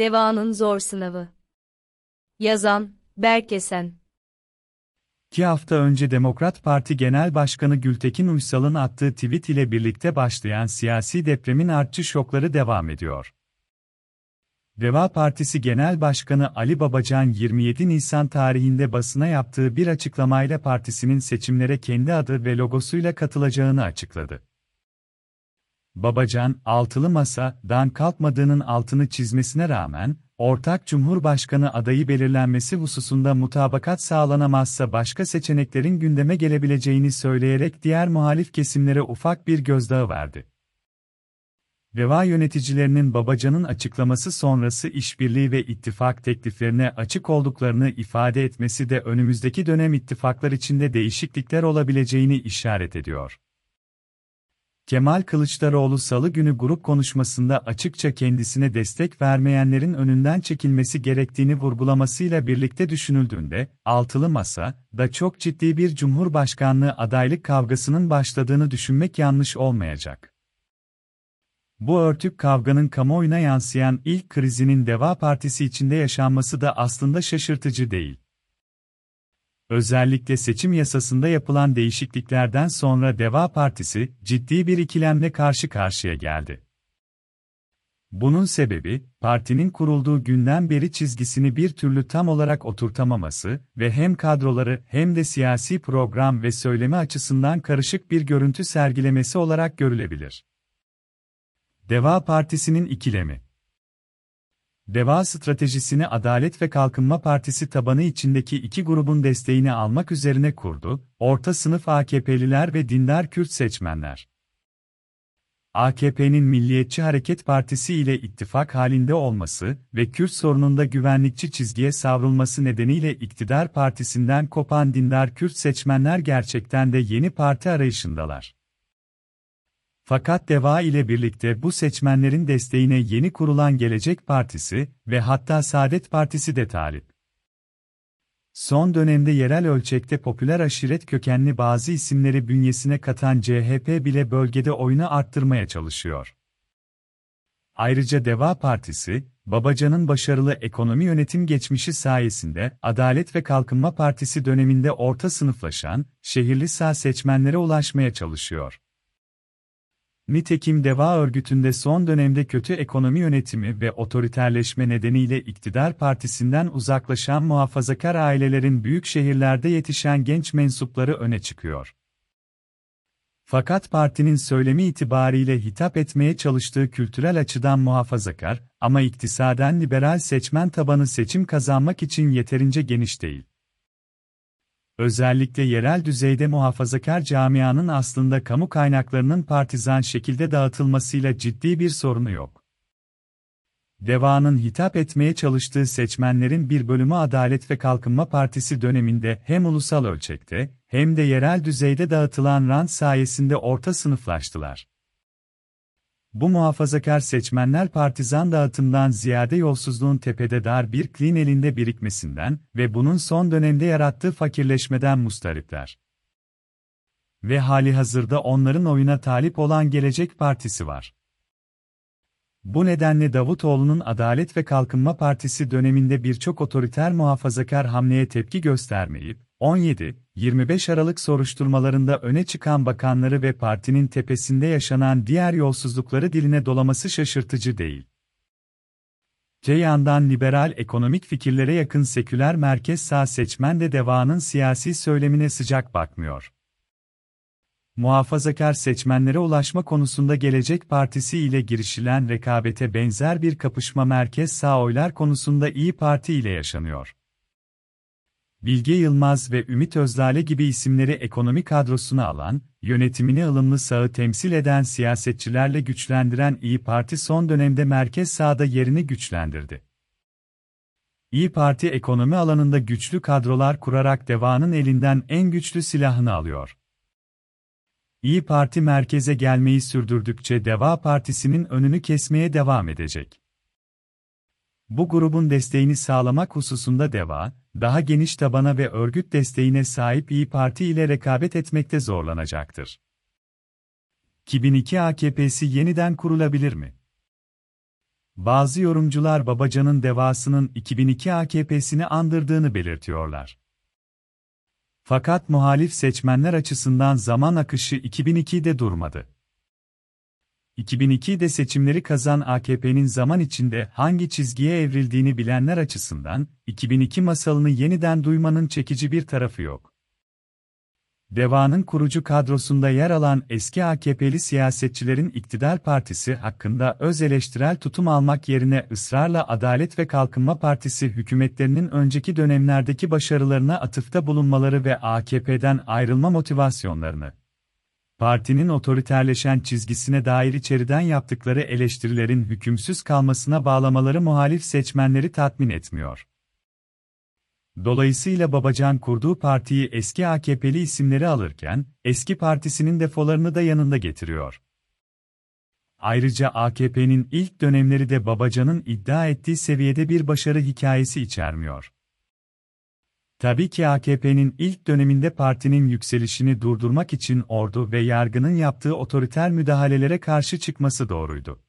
Deva'nın zor sınavı. Yazan, Berkesen. İki hafta önce Demokrat Parti Genel Başkanı Gültekin Uysal'ın attığı tweet ile birlikte başlayan siyasi depremin artçı şokları devam ediyor. Deva Partisi Genel Başkanı Ali Babacan 27 Nisan tarihinde basına yaptığı bir açıklamayla partisinin seçimlere kendi adı ve logosuyla katılacağını açıkladı. Babacan, altılı masadan kalkmadığının altını çizmesine rağmen, ortak Cumhurbaşkanı adayı belirlenmesi hususunda mutabakat sağlanamazsa başka seçeneklerin gündeme gelebileceğini söyleyerek diğer muhalif kesimlere ufak bir gözdağı verdi. Deva yöneticilerinin Babacan'ın açıklaması sonrası işbirliği ve ittifak tekliflerine açık olduklarını ifade etmesi de önümüzdeki dönem ittifaklar içinde değişiklikler olabileceğini işaret ediyor. Kemal Kılıçdaroğlu salı günü grup konuşmasında açıkça kendisine destek vermeyenlerin önünden çekilmesi gerektiğini vurgulamasıyla birlikte düşünüldüğünde, altılı masa da çok ciddi bir cumhurbaşkanlığı adaylık kavgasının başladığını düşünmek yanlış olmayacak. Bu örtük kavganın kamuoyuna yansıyan ilk krizinin Deva Partisi içinde yaşanması da aslında şaşırtıcı değil. Özellikle seçim yasasında yapılan değişikliklerden sonra Deva Partisi, ciddi bir ikilemle karşı karşıya geldi. Bunun sebebi, partinin kurulduğu günden beri çizgisini bir türlü tam olarak oturtamaması ve hem kadroları hem de siyasi program ve söylemi açısından karışık bir görüntü sergilemesi olarak görülebilir. Deva Partisi'nin ikilemi Deva stratejisini Adalet ve Kalkınma Partisi tabanı içindeki iki grubun desteğini almak üzerine kurdu, orta sınıf AKP'liler ve dindar Kürt seçmenler. AKP'nin Milliyetçi Hareket Partisi ile ittifak halinde olması ve Kürt sorununda güvenlikçi çizgiye savrulması nedeniyle iktidar partisinden kopan dindar Kürt seçmenler gerçekten de yeni parti arayışındalar. Fakat DEVA ile birlikte bu seçmenlerin desteğine yeni kurulan Gelecek Partisi ve hatta Saadet Partisi de talip. Son dönemde yerel ölçekte popüler aşiret kökenli bazı isimleri bünyesine katan CHP bile bölgede oyunu arttırmaya çalışıyor. Ayrıca Deva Partisi, Babacan'ın başarılı ekonomi yönetim geçmişi sayesinde Adalet ve Kalkınma Partisi döneminde orta sınıflaşan, şehirli sağ seçmenlere ulaşmaya çalışıyor. Nitekim Deva örgütünde son dönemde kötü ekonomi yönetimi ve otoriterleşme nedeniyle iktidar partisinden uzaklaşan muhafazakar ailelerin büyük şehirlerde yetişen genç mensupları öne çıkıyor. Fakat partinin söylemi itibariyle hitap etmeye çalıştığı kültürel açıdan muhafazakar ama iktisaden liberal seçmen tabanı seçim kazanmak için yeterince geniş değil. Özellikle yerel düzeyde muhafazakar camianın aslında kamu kaynaklarının partizan şekilde dağıtılmasıyla ciddi bir sorunu yok. Deva'nın hitap etmeye çalıştığı seçmenlerin bir bölümü Adalet ve Kalkınma Partisi döneminde hem ulusal ölçekte hem de yerel düzeyde dağıtılan rant sayesinde orta sınıflaştılar. Bu muhafazakar seçmenler partizan dağıtımdan ziyade yolsuzluğun tepede dar bir klin elinde birikmesinden ve bunun son dönemde yarattığı fakirleşmeden mustaripler. Ve hali hazırda onların oyuna talip olan Gelecek Partisi var. Bu nedenle Davutoğlu'nun Adalet ve Kalkınma Partisi döneminde birçok otoriter muhafazakar hamleye tepki göstermeyip, 17-25 Aralık soruşturmalarında öne çıkan bakanları ve partinin tepesinde yaşanan diğer yolsuzlukları diline dolaması şaşırtıcı değil. Te yandan liberal ekonomik fikirlere yakın seküler merkez sağ seçmen de devanın siyasi söylemine sıcak bakmıyor. Muhafazakar seçmenlere ulaşma konusunda Gelecek Partisi ile girişilen rekabete benzer bir kapışma merkez sağ oylar konusunda İyi Parti ile yaşanıyor. Bilge Yılmaz ve Ümit Özdağ'le gibi isimleri ekonomi kadrosuna alan, yönetimini ılımlı sağı temsil eden siyasetçilerle güçlendiren İyi Parti son dönemde merkez sağda yerini güçlendirdi. İyi Parti ekonomi alanında güçlü kadrolar kurarak devanın elinden en güçlü silahını alıyor. İyi Parti merkeze gelmeyi sürdürdükçe Deva Partisi'nin önünü kesmeye devam edecek. Bu grubun desteğini sağlamak hususunda Deva, daha geniş tabana ve örgüt desteğine sahip İyi Parti ile rekabet etmekte zorlanacaktır. 2002 AKP'si yeniden kurulabilir mi? Bazı yorumcular Babacan'ın devasının 2002 AKP'sini andırdığını belirtiyorlar. Fakat muhalif seçmenler açısından zaman akışı 2002'de durmadı. 2002'de seçimleri kazan AKP'nin zaman içinde hangi çizgiye evrildiğini bilenler açısından, 2002 masalını yeniden duymanın çekici bir tarafı yok. Deva'nın kurucu kadrosunda yer alan eski AKP'li siyasetçilerin iktidar partisi hakkında öz eleştirel tutum almak yerine ısrarla Adalet ve Kalkınma Partisi hükümetlerinin önceki dönemlerdeki başarılarına atıfta bulunmaları ve AKP'den ayrılma motivasyonlarını, partinin otoriterleşen çizgisine dair içeriden yaptıkları eleştirilerin hükümsüz kalmasına bağlamaları muhalif seçmenleri tatmin etmiyor. Dolayısıyla Babacan kurduğu partiyi eski AKP'li isimleri alırken, eski partisinin defolarını da yanında getiriyor. Ayrıca AKP'nin ilk dönemleri de Babacan'ın iddia ettiği seviyede bir başarı hikayesi içermiyor. Tabii ki AKP'nin ilk döneminde partinin yükselişini durdurmak için ordu ve yargının yaptığı otoriter müdahalelere karşı çıkması doğruydu.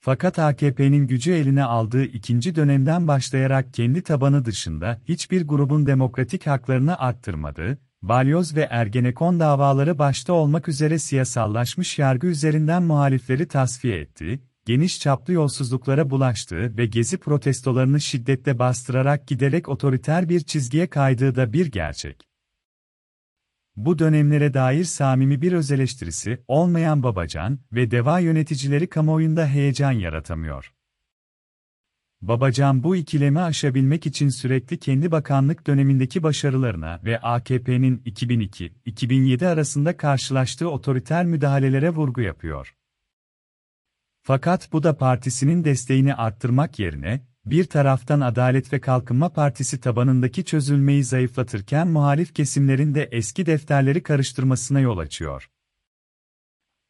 Fakat AKP'nin gücü eline aldığı ikinci dönemden başlayarak kendi tabanı dışında hiçbir grubun demokratik haklarını arttırmadı, balyoz ve ergenekon davaları başta olmak üzere siyasallaşmış yargı üzerinden muhalifleri tasfiye etti, geniş çaplı yolsuzluklara bulaştığı ve gezi protestolarını şiddetle bastırarak giderek otoriter bir çizgiye kaydığı da bir gerçek. Bu dönemlere dair samimi bir öz eleştirisi olmayan Babacan ve DEVA yöneticileri kamuoyunda heyecan yaratamıyor. Babacan bu ikilemi aşabilmek için sürekli kendi bakanlık dönemindeki başarılarına ve AKP'nin 2002-2007 arasında karşılaştığı otoriter müdahalelere vurgu yapıyor. Fakat bu da partisinin desteğini arttırmak yerine, bir taraftan Adalet ve Kalkınma Partisi tabanındaki çözülmeyi zayıflatırken muhalif kesimlerin de eski defterleri karıştırmasına yol açıyor.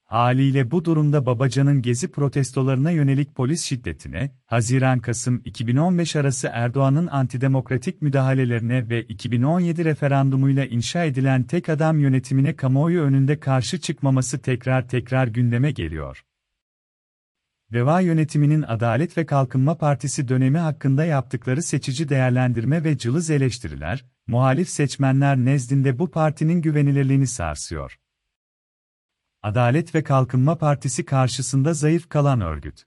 Haliyle bu durumda Babacan'ın gezi protestolarına yönelik polis şiddetine, Haziran-Kasım 2015 arası Erdoğan'ın antidemokratik müdahalelerine ve 2017 referandumuyla inşa edilen tek adam yönetimine kamuoyu önünde karşı çıkmaması tekrar tekrar gündeme geliyor. Deva yönetiminin Adalet ve Kalkınma Partisi dönemi hakkında yaptıkları seçici değerlendirme ve cılız eleştiriler, muhalif seçmenler nezdinde bu partinin güvenilirliğini sarsıyor. Adalet ve Kalkınma Partisi karşısında zayıf kalan örgüt.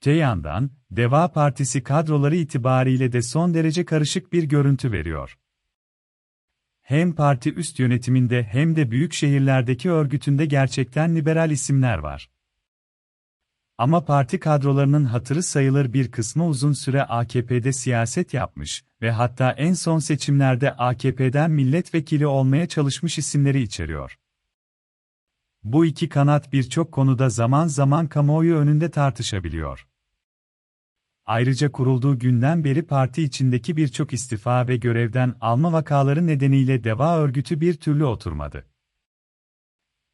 Te yandan, Deva Partisi kadroları itibariyle de son derece karışık bir görüntü veriyor. Hem parti üst yönetiminde hem de büyük şehirlerdeki örgütünde gerçekten liberal isimler var. Ama parti kadrolarının hatırı sayılır bir kısmı uzun süre AKP'de siyaset yapmış ve hatta en son seçimlerde AKP'den milletvekili olmaya çalışmış isimleri içeriyor. Bu iki kanat birçok konuda zaman zaman kamuoyu önünde tartışabiliyor. Ayrıca kurulduğu günden beri parti içindeki birçok istifa ve görevden alma vakaları nedeniyle deva örgütü bir türlü oturmadı.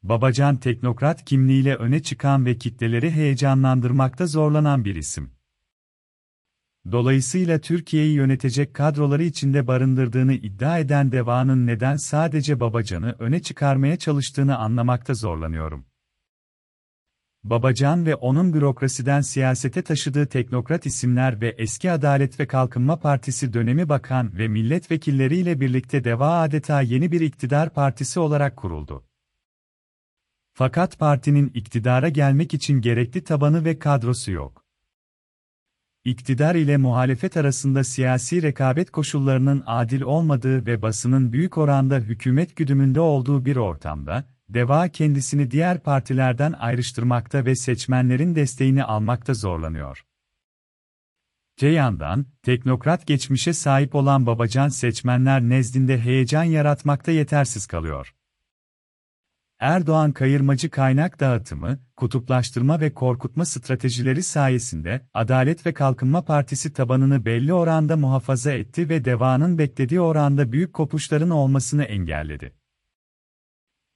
Babacan teknokrat kimliğiyle öne çıkan ve kitleleri heyecanlandırmakta zorlanan bir isim. Dolayısıyla Türkiye'yi yönetecek kadroları içinde barındırdığını iddia eden Deva'nın neden sadece Babacan'ı öne çıkarmaya çalıştığını anlamakta zorlanıyorum. Babacan ve onun bürokrasiden siyasete taşıdığı teknokrat isimler ve eski Adalet ve Kalkınma Partisi dönemi bakan ve milletvekilleriyle birlikte Deva adeta yeni bir iktidar partisi olarak kuruldu. Fakat partinin iktidara gelmek için gerekli tabanı ve kadrosu yok. İktidar ile muhalefet arasında siyasi rekabet koşullarının adil olmadığı ve basının büyük oranda hükümet güdümünde olduğu bir ortamda, DEVA kendisini diğer partilerden ayrıştırmakta ve seçmenlerin desteğini almakta zorlanıyor. Te yandan, teknokrat geçmişe sahip olan Babacan seçmenler nezdinde heyecan yaratmakta yetersiz kalıyor. Erdoğan kayırmacı kaynak dağıtımı, kutuplaştırma ve korkutma stratejileri sayesinde Adalet ve Kalkınma Partisi tabanını belli oranda muhafaza etti ve devanın beklediği oranda büyük kopuşların olmasını engelledi.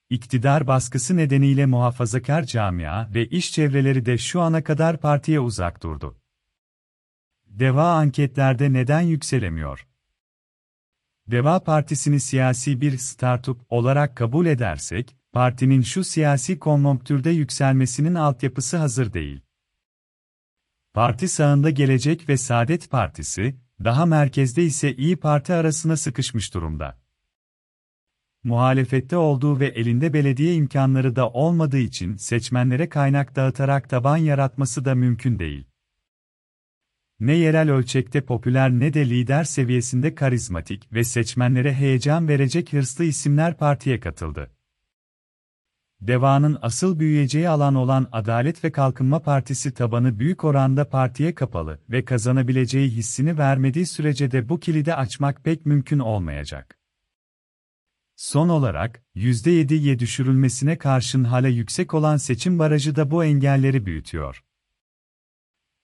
İktidar baskısı nedeniyle muhafazakar camia ve iş çevreleri de şu ana kadar partiye uzak durdu. Deva anketlerde neden yükselemiyor? Deva Partisi'ni siyasi bir startup olarak kabul edersek, partinin şu siyasi konjonktürde yükselmesinin altyapısı hazır değil. Parti sağında Gelecek ve Saadet Partisi, daha merkezde ise İyi Parti arasına sıkışmış durumda. Muhalefette olduğu ve elinde belediye imkanları da olmadığı için seçmenlere kaynak dağıtarak taban yaratması da mümkün değil. Ne yerel ölçekte popüler ne de lider seviyesinde karizmatik ve seçmenlere heyecan verecek hırslı isimler partiye katıldı. Deva'nın asıl büyüyeceği alan olan Adalet ve Kalkınma Partisi tabanı büyük oranda partiye kapalı ve kazanabileceği hissini vermediği sürece de bu kilidi açmak pek mümkün olmayacak. Son olarak, %7'ye düşürülmesine karşın hala yüksek olan seçim barajı da bu engelleri büyütüyor.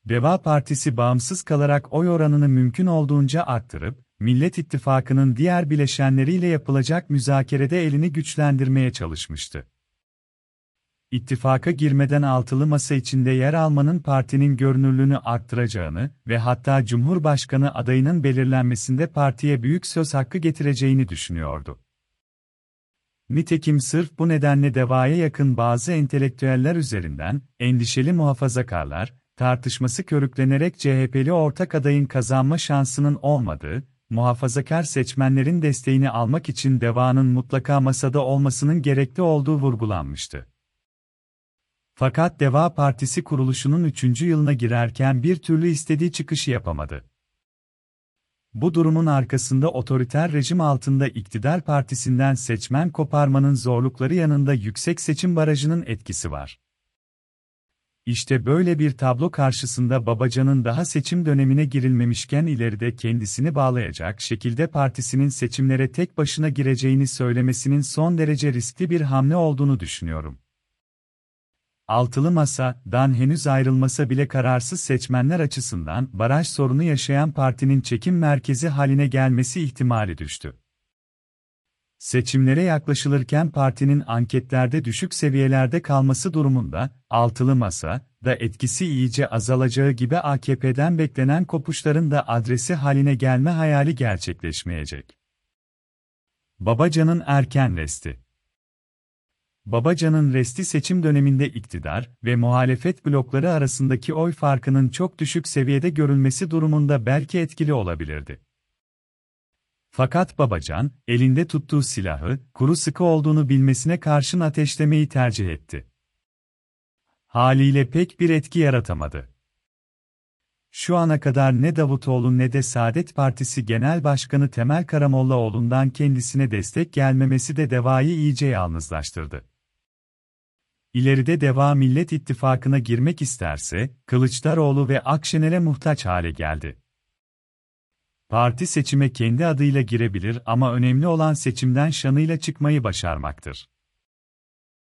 Deva Partisi bağımsız kalarak oy oranını mümkün olduğunca arttırıp, Millet İttifakı'nın diğer bileşenleriyle yapılacak müzakerede elini güçlendirmeye çalışmıştı. İttifaka girmeden altılı masa içinde yer almanın partinin görünürlüğünü arttıracağını ve hatta Cumhurbaşkanı adayının belirlenmesinde partiye büyük söz hakkı getireceğini düşünüyordu. Nitekim sırf bu nedenle devaya yakın bazı entelektüeller üzerinden, endişeli muhafazakarlar, tartışması körüklenerek CHP'li ortak adayın kazanma şansının olmadığı, muhafazakar seçmenlerin desteğini almak için devanın mutlaka masada olmasının gerekli olduğu vurgulanmıştı. Fakat Deva Partisi kuruluşunun 3. yılına girerken bir türlü istediği çıkışı yapamadı. Bu durumun arkasında otoriter rejim altında iktidar partisinden seçmen koparmanın zorlukları yanında yüksek seçim barajının etkisi var. İşte böyle bir tablo karşısında Babacan'ın daha seçim dönemine girilmemişken ileride kendisini bağlayacak şekilde partisinin seçimlere tek başına gireceğini söylemesinin son derece riskli bir hamle olduğunu düşünüyorum. Altılı Masa'dan henüz ayrılmasa bile kararsız seçmenler açısından baraj sorunu yaşayan partinin çekim merkezi haline gelmesi ihtimali düştü. Seçimlere yaklaşılırken partinin anketlerde düşük seviyelerde kalması durumunda, altılı masa da etkisi iyice azalacağı gibi AKP'den beklenen kopuşların da adresi haline gelme hayali gerçekleşmeyecek. Babacan'ın erken resti Babacan'ın resti seçim döneminde iktidar ve muhalefet blokları arasındaki oy farkının çok düşük seviyede görülmesi durumunda belki etkili olabilirdi. Fakat Babacan, elinde tuttuğu silahı, kuru sıkı olduğunu bilmesine karşın ateşlemeyi tercih etti. Haliyle pek bir etki yaratamadı. Şu ana kadar ne Davutoğlu ne de Saadet Partisi Genel Başkanı Temel Karamollaoğlu'ndan kendisine destek gelmemesi de Deva'yı iyice yalnızlaştırdı. İleride Deva Millet İttifakı'na girmek isterse, Kılıçdaroğlu ve Akşener'e muhtaç hale geldi. Parti seçime kendi adıyla girebilir ama önemli olan seçimden şanıyla çıkmayı başarmaktır.